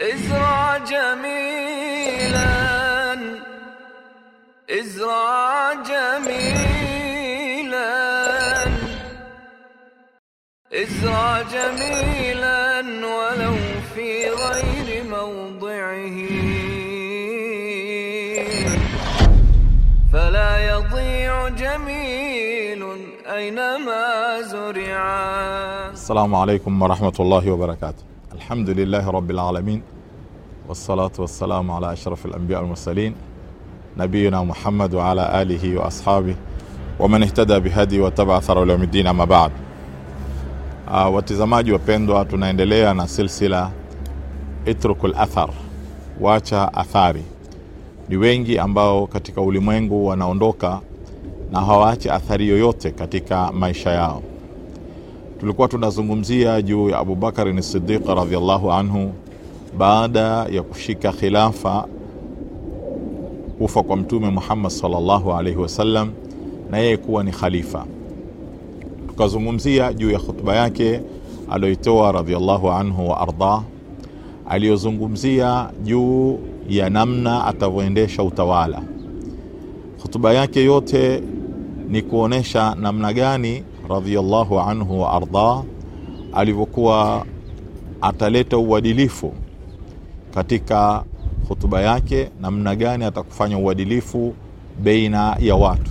ازرع جميلا. ازرع جميلا. ازرع جميلا ولو في غير موضعه. فلا يضيع جميل أينما زرعا السلام عليكم ورحمة الله وبركاته. الحمد لله رب العالمين والصلاة والسلام على أشرف الأنبياء والمرسلين نبينا محمد وعلى آله وأصحابه ومن اهتدى واتبع ثر يوم الدين أما بعد uh, watizamaji wapendwa tunaendelea na silsila itrukul athar wacha athari ni wengi ambao katika ulimwengu wanaondoka na hawaachi athari yoyote katika maisha yao tulikuwa tunazungumzia juu ya abubakarin sidiq radhiallahu anhu baada ya kushika khilafa kufa kwa mtume muhammad sallallahu alaihi wasallam na yeye kuwa ni khalifa. Tukazungumzia juu ya khutba yake aliyoitoa radhiallahu anhu wa ardah aliyozungumzia juu ya namna atavyoendesha utawala. Khutba yake yote ni kuonyesha namna gani radhiallahu anhu wa ardah alivyokuwa ataleta uadilifu katika hutuba yake namna gani atakufanya uadilifu beina ya watu.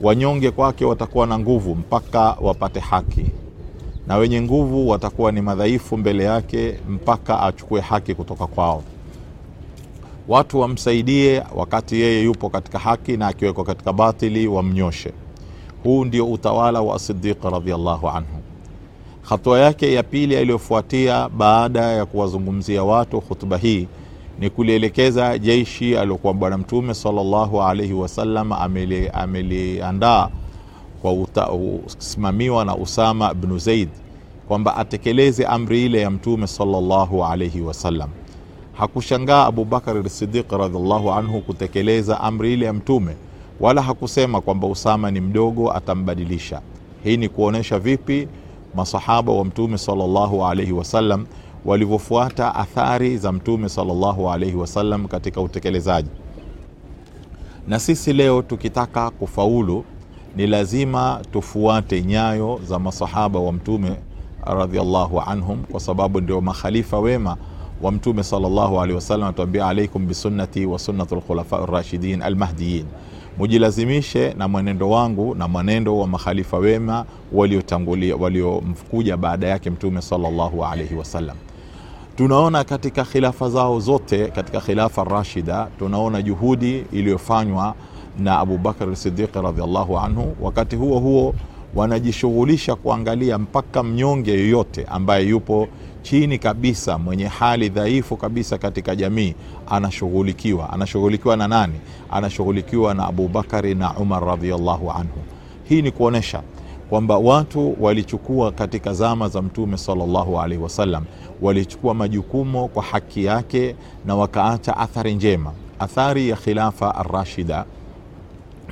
Wanyonge kwake watakuwa na nguvu mpaka wapate haki na wenye nguvu watakuwa ni madhaifu mbele yake mpaka achukue haki kutoka kwao. Watu wamsaidie wakati yeye yupo katika haki na akiwekwa katika batili wamnyoshe huu ndio utawala wa sidiq radiallahu anhu. Hatua yake ya pili aliyofuatia baada ya kuwazungumzia watu hutuba hii ni kulielekeza jeshi aliokuwa bwana mtume salllahu alaihi wasallam ameliandaa kwa kusimamiwa na usama bnu zaid kwamba atekeleze amri ile ya mtume salllahu alaihi wasallam hakushangaa abubakar sidiq radiallahu anhu kutekeleza amri ile ya mtume wala hakusema kwamba usama ni mdogo atambadilisha. Hii ni kuonyesha vipi masahaba wa mtume sallallahu alaihi wasallam walivyofuata athari za mtume sallallahu alaihi wasallam katika utekelezaji. Na sisi leo tukitaka kufaulu ni lazima tufuate nyayo za masahaba wa mtume radhiallahu anhum kwa sababu ndio makhalifa wema wa mtume sallallahu alaihi wasallam atuambia alaikum bisunnati wa sunnati lkhulafa rashidin almahdiyin mujilazimishe na mwenendo wangu na mwenendo wa makhalifa wema waliotangulia waliomkuja baada yake mtume sallallahu alaihi wasallam tunaona katika khilafa zao zote katika khilafa rashida tunaona juhudi iliyofanywa na abubakar sidiqi radiallahu anhu. Wakati huo huo wanajishughulisha kuangalia mpaka mnyonge yoyote ambaye yupo chini kabisa mwenye hali dhaifu kabisa katika jamii anashughulikiwa. Anashughulikiwa na nani? Anashughulikiwa na abubakari na umar radhiallahu anhu. Hii ni kuonyesha kwamba watu walichukua katika zama za mtume sallallahu alaihi wasallam walichukua majukumo kwa haki yake na wakaacha athari njema. Athari ya khilafa arrashida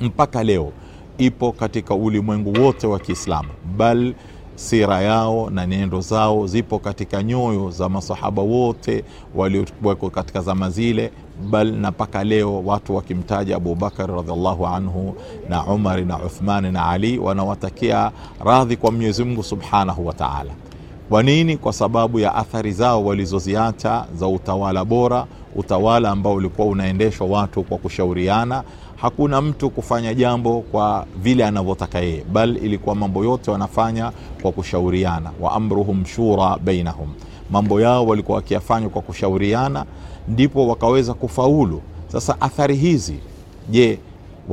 mpaka leo ipo katika ulimwengu wote wa kiislamu. Bal sira yao na nendo zao zipo katika nyoyo za masahaba wote waliokuweko katika zama zile. Bal na mpaka leo watu wakimtaja abubakar radhiallahu anhu na umari na uthmani na ali wanawatakia radhi kwa mwenyezi mungu subhanahu wa taala. Kwa nini? Kwa sababu ya athari zao walizoziacha za utawala bora utawala ambao ulikuwa unaendeshwa watu kwa kushauriana hakuna mtu kufanya jambo kwa vile anavyotaka yeye bal ilikuwa mambo yote wanafanya kwa kushauriana wa amruhum shura bainahum. Mambo yao walikuwa wakiyafanywa kwa kushauriana ndipo wakaweza kufaulu. Sasa athari hizi je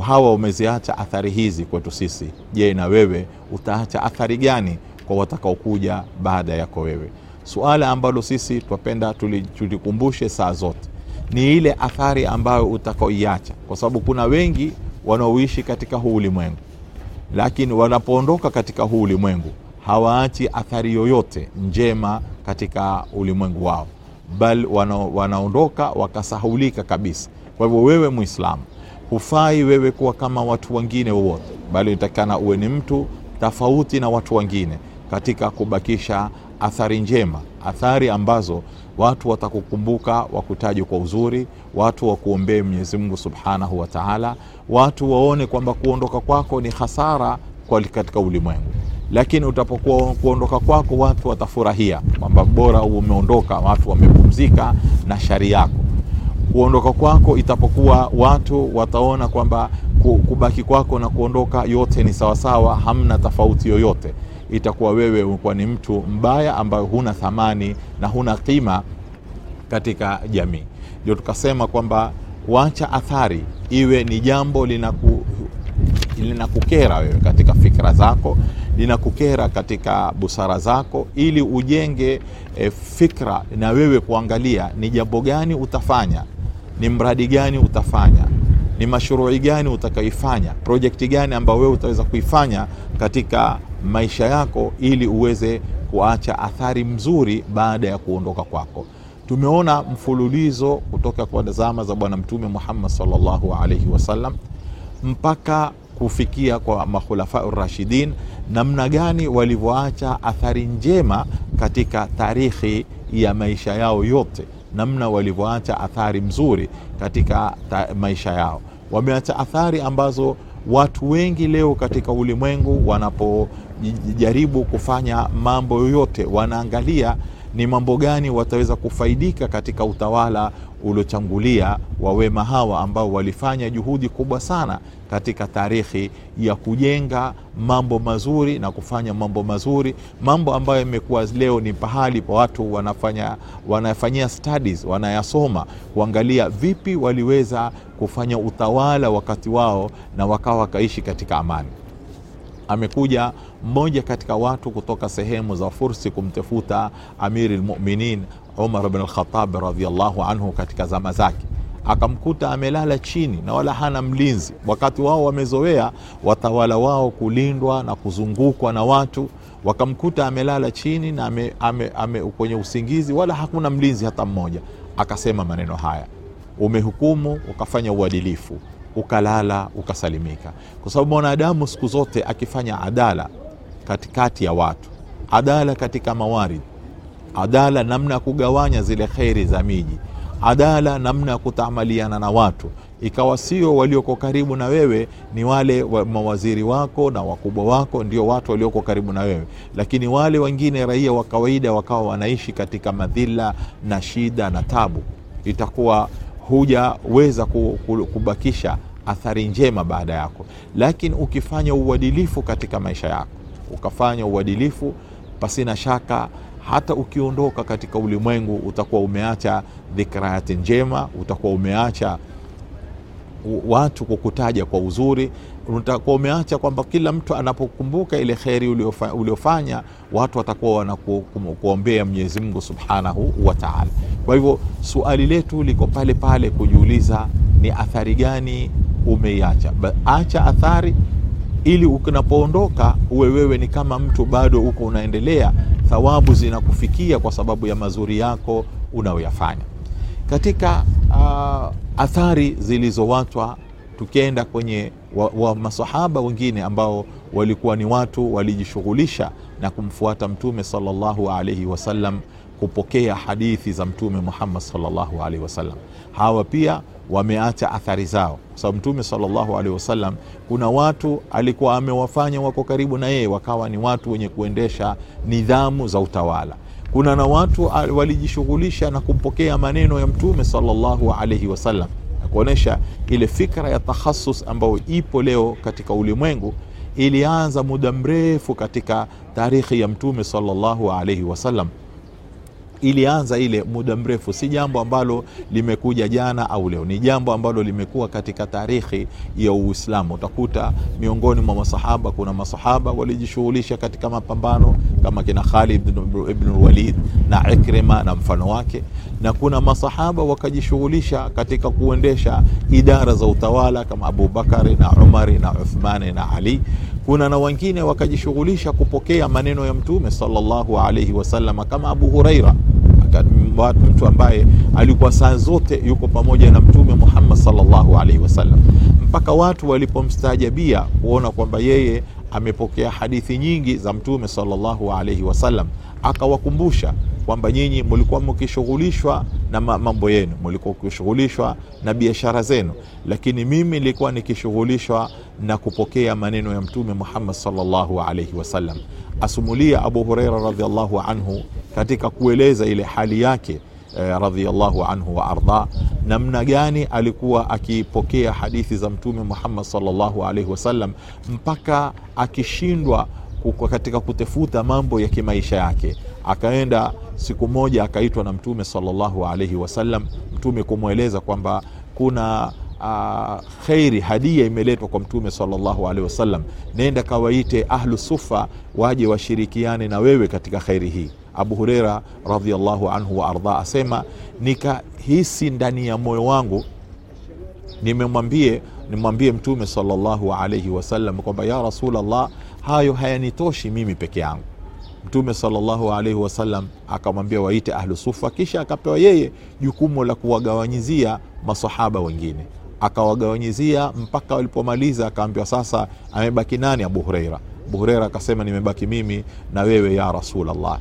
hawa wameziacha athari hizi kwetu sisi? Je na wewe utaacha athari gani kwa watakaokuja baada yako wewe? Suala ambalo sisi twapenda tulikumbushe saa zote ni ile athari ambayo utakaoiacha kwa sababu kuna wengi wanaoishi katika huu ulimwengu lakini wanapoondoka katika huu ulimwengu hawaachi athari yoyote njema katika ulimwengu wao bal wana, wanaondoka wakasahulika kabisa. Kwa hivyo wewe mwislamu hufai wewe kuwa kama watu wengine wowote bali unatakikana uwe ni mtu tofauti na watu wengine katika kubakisha athari njema, athari ambazo watu watakukumbuka, wakutaje kwa uzuri, watu wakuombee Mwenyezi Mungu subhanahu wa taala, watu waone kwamba kuondoka kwako ni hasara kwa katika ulimwengu lakini utapokuwa kuondoka kwako watu watafurahia kwamba bora umeondoka, watu wamepumzika na shari yako. Kuondoka kwako itapokuwa watu wataona kwamba kubaki kwako na kuondoka yote ni sawasawa, hamna tofauti yoyote, itakuwa wewe ukuwa ni mtu mbaya ambayo huna thamani na huna kima katika jamii. Ndio tukasema kwamba kuacha athari iwe ni jambo linaku linakukera wewe katika fikra zako, linakukera katika busara zako, ili ujenge e, fikra na wewe kuangalia ni jambo gani utafanya, ni mradi gani utafanya, ni mashuruhi gani utakaifanya, projekti gani ambayo wewe utaweza kuifanya katika maisha yako, ili uweze kuacha athari mzuri baada ya kuondoka kwako. Tumeona mfululizo kutoka kwa zama za Bwana Mtume Muhammad sallallahu alaihi wasallam mpaka kufikia kwa makhulafau rashidin, namna gani walivyoacha athari njema katika tarikhi ya maisha yao yote, namna walivyoacha athari mzuri katika maisha yao. Wameacha athari ambazo watu wengi leo katika ulimwengu wanapojaribu kufanya mambo yoyote, wanaangalia ni mambo gani wataweza kufaidika katika utawala uliochangulia wa wema hawa ambao walifanya juhudi kubwa sana katika tarikhi ya kujenga mambo mazuri na kufanya mambo mazuri, mambo ambayo yamekuwa leo ni pahali pa watu wanafanya wanafanyia studies, wanayasoma kuangalia vipi waliweza kufanya utawala wakati wao na wakawa wakaishi katika amani. Amekuja mmoja katika watu kutoka sehemu za Fursi kumtafuta Amiri lmuminin Umar bin Alkhatab radhiallahu anhu katika zama zake, akamkuta amelala chini na wala hana mlinzi. Wakati wao wamezoea watawala wao kulindwa na kuzungukwa na watu, wakamkuta amelala chini na ame, ame, ame kwenye usingizi, wala hakuna mlinzi hata mmoja. Akasema maneno haya, umehukumu ukafanya uadilifu ukalala ukasalimika, kwa sababu mwanadamu siku zote akifanya adala katikati ya watu, adala katika mawarid, adala namna ya kugawanya zile kheri za miji, adala namna ya kutamaliana na watu, ikawa sio walioko karibu na wewe ni wale wa mawaziri wako na wakubwa wako, ndio watu walioko karibu na wewe, lakini wale wengine raia wa kawaida wakawa wanaishi katika madhila na shida na tabu, itakuwa hujaweza kubakisha athari njema baada yako. Lakini ukifanya uadilifu katika maisha yako, ukafanya uadilifu, pasina shaka hata ukiondoka katika ulimwengu utakuwa umeacha dhikrayati njema, utakuwa umeacha watu kukutaja kwa uzuri, utakuwa umeacha kwamba kila mtu anapokumbuka ile kheri uliofanya watu watakuwa wanakuombea Mwenyezi Mungu subhanahu wa taala. Kwa hivyo suali letu liko pale pale kujiuliza ni athari gani umeiacha. Acha athari ili unapoondoka uwe wewe ni kama mtu bado uko unaendelea, thawabu zinakufikia kwa sababu ya mazuri yako unayoyafanya katika uh, athari zilizowatwa tukienda kwenye wa, wa masahaba wengine ambao walikuwa ni watu walijishughulisha na kumfuata Mtume sallallahu alaihi wasallam, kupokea hadithi za Mtume Muhammad sallallahu alaihi wasallam. Hawa pia wameacha athari zao, kwa sababu Mtume sallallahu alaihi wasallam kuna watu alikuwa amewafanya wako karibu na yeye wakawa ni watu wenye kuendesha nidhamu za utawala kuna na watu walijishughulisha na kumpokea maneno ya Mtume sallallahu alaihi wasallam na kuonyesha ile fikra ya takhasus ambayo ipo leo katika ulimwengu. Ilianza muda mrefu katika tarikhi ya Mtume sallallahu alaihi wasallam, ilianza ile muda mrefu, si jambo ambalo limekuja jana au leo, ni jambo ambalo limekuwa katika tarikhi ya Uislamu. Utakuta miongoni mwa masahaba kuna masahaba walijishughulisha katika mapambano kama kina Khalid ibn Walid na Ikrima na mfano wake, na kuna masahaba wakajishughulisha katika kuendesha idara za utawala kama Abu Bakari na Umari na Uthmani na Ali. Kuna na wengine wakajishughulisha kupokea maneno ya Mtume sallallahu alaihi wasallam kama Abu Huraira mtu ambaye alikuwa saa zote yuko pamoja na mtume Muhammad sallallahu alaihi wasallam, mpaka watu walipomstaajabia kuona kwamba yeye amepokea hadithi nyingi za mtume sallallahu alaihi wasallam, akawakumbusha kwamba nyinyi mlikuwa mkishughulishwa na mambo yenu, mlikuwa mkishughulishwa na biashara zenu, lakini mimi nilikuwa nikishughulishwa na kupokea maneno ya mtume Muhammad sallallahu alaihi wasallam. Asumulia Abu Huraira radhiallahu anhu katika kueleza ile hali yake eh, radhiallahu anhu wa arda, namna gani alikuwa akipokea hadithi za mtume Muhammad sallallahu alaihi wasallam mpaka akishindwa katika kutafuta mambo ya kimaisha yake. Akaenda siku moja akaitwa na mtume sallallahu alaihi wasallam, mtume kumweleza kwamba kuna uh, khairi hadia imeletwa kwa mtume sallallahu alaihi wasallam, nenda kawaite ahlu sufa waje washirikiane na wewe katika khairi hii. Abu Hureira radhiallahu anhu wa ardha asema nikahisi ndani ya moyo wangu nimemwambie nimwambie mtume sallallahu alaihi wasallam kwamba ya Rasulallah, hayo hayanitoshi mimi peke yangu. Mtume sallallahu alaihi wasallam akamwambia waite ahlu sufa, kisha akapewa yeye jukumu la kuwagawanyizia masahaba wengine, akawagawanyizia mpaka walipomaliza, akaambiwa sasa amebaki nani? Abu Hureira. Abu Hureira akasema nimebaki mimi na wewe ya Rasulullah.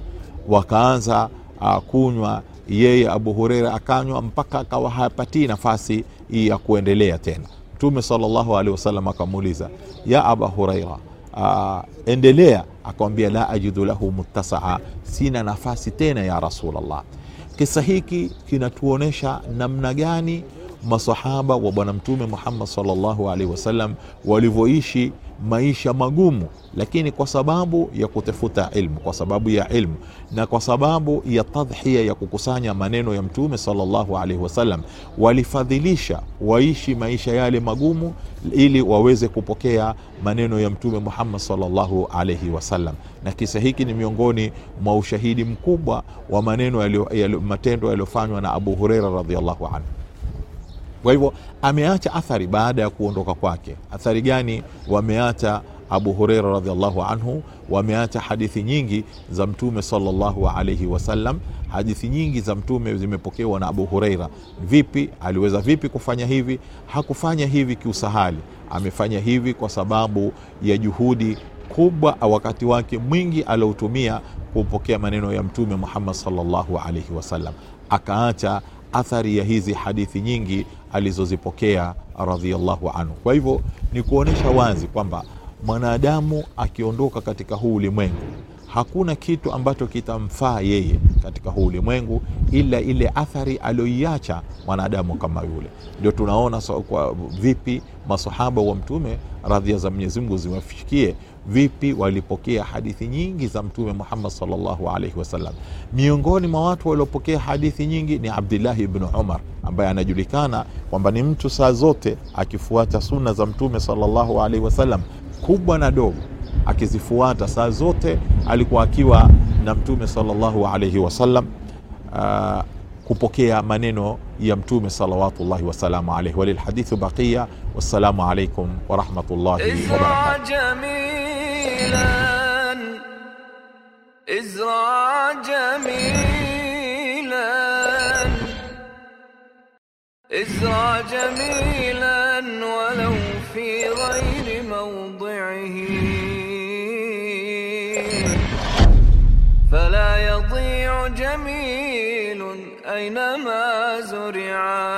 Wakaanza uh, kunywa yeye Abu Hureira akanywa mpaka akawa hapatii nafasi ya kuendelea tena. Mtume sallallahu alaihi wasallam akamuuliza ya Aba Hureira, uh, endelea. Akamwambia la ajidu lahu muttasaa, sina nafasi tena ya Rasulullah. Kisa hiki kinatuonyesha namna gani masahaba wa Bwana Mtume Muhammad sallallahu alaihi wasallam walivyoishi maisha magumu, lakini kwa sababu ya kutafuta ilmu, kwa sababu ya ilmu na kwa sababu ya tadhhiya ya kukusanya maneno ya Mtume sallallahu alaihi wasallam, walifadhilisha waishi maisha yale magumu ili waweze kupokea maneno ya Mtume Muhammad sallallahu alaihi wasallam. Na kisa hiki ni miongoni mwa ushahidi mkubwa wa maneno yalio, yalio, matendo yaliyofanywa na Abu Hureira radhiallahu anhu. Kwa hivyo ameacha athari baada ya kuondoka kwake. Athari gani wameacha Abu Hureira radhiallahu anhu? Wameacha hadithi nyingi za Mtume sallallahu alaihi wasallam. Hadithi nyingi za Mtume zimepokewa na Abu Hureira. Vipi aliweza vipi kufanya hivi? Hakufanya hivi kiusahali, amefanya hivi kwa sababu ya juhudi kubwa, wakati wake mwingi aliotumia kupokea maneno ya Mtume Muhammad sallallahu alaihi wasallam, akaacha athari ya hizi hadithi nyingi alizozipokea radhiallahu anhu. Kwa hivyo ni kuonyesha wazi kwamba mwanadamu akiondoka katika huu ulimwengu hakuna kitu ambacho kitamfaa yeye katika huu ulimwengu ila ile athari aliyoiacha mwanadamu kama yule. Ndio tunaona so, kwa vipi masahaba wa Mtume radhia za Mwenyezi Mungu ziwafikie vipi walipokea hadithi nyingi za Mtume Muhammad sallallahu alaihi wasallam. Miongoni mwa watu waliopokea hadithi nyingi ni Abdillahi ibnu Umar ambaye anajulikana kwamba ni mtu saa zote akifuata sunna za Mtume sallallahu alaihi wasallam, kubwa na dogo akizifuata saa zote, alikuwa akiwa na Mtume sallallahu alaihi wasallam uh, ah, kupokea maneno ya Mtume salawatullahi wasalamu alaihi. Walilhadithu baqiya. Wassalamu alaikum warahmatullahi wabarakatuh. جميلا ازرع جميلا. ازرع جميلا ولو في غير موضعه. فلا يضيع جميل أينما زرعا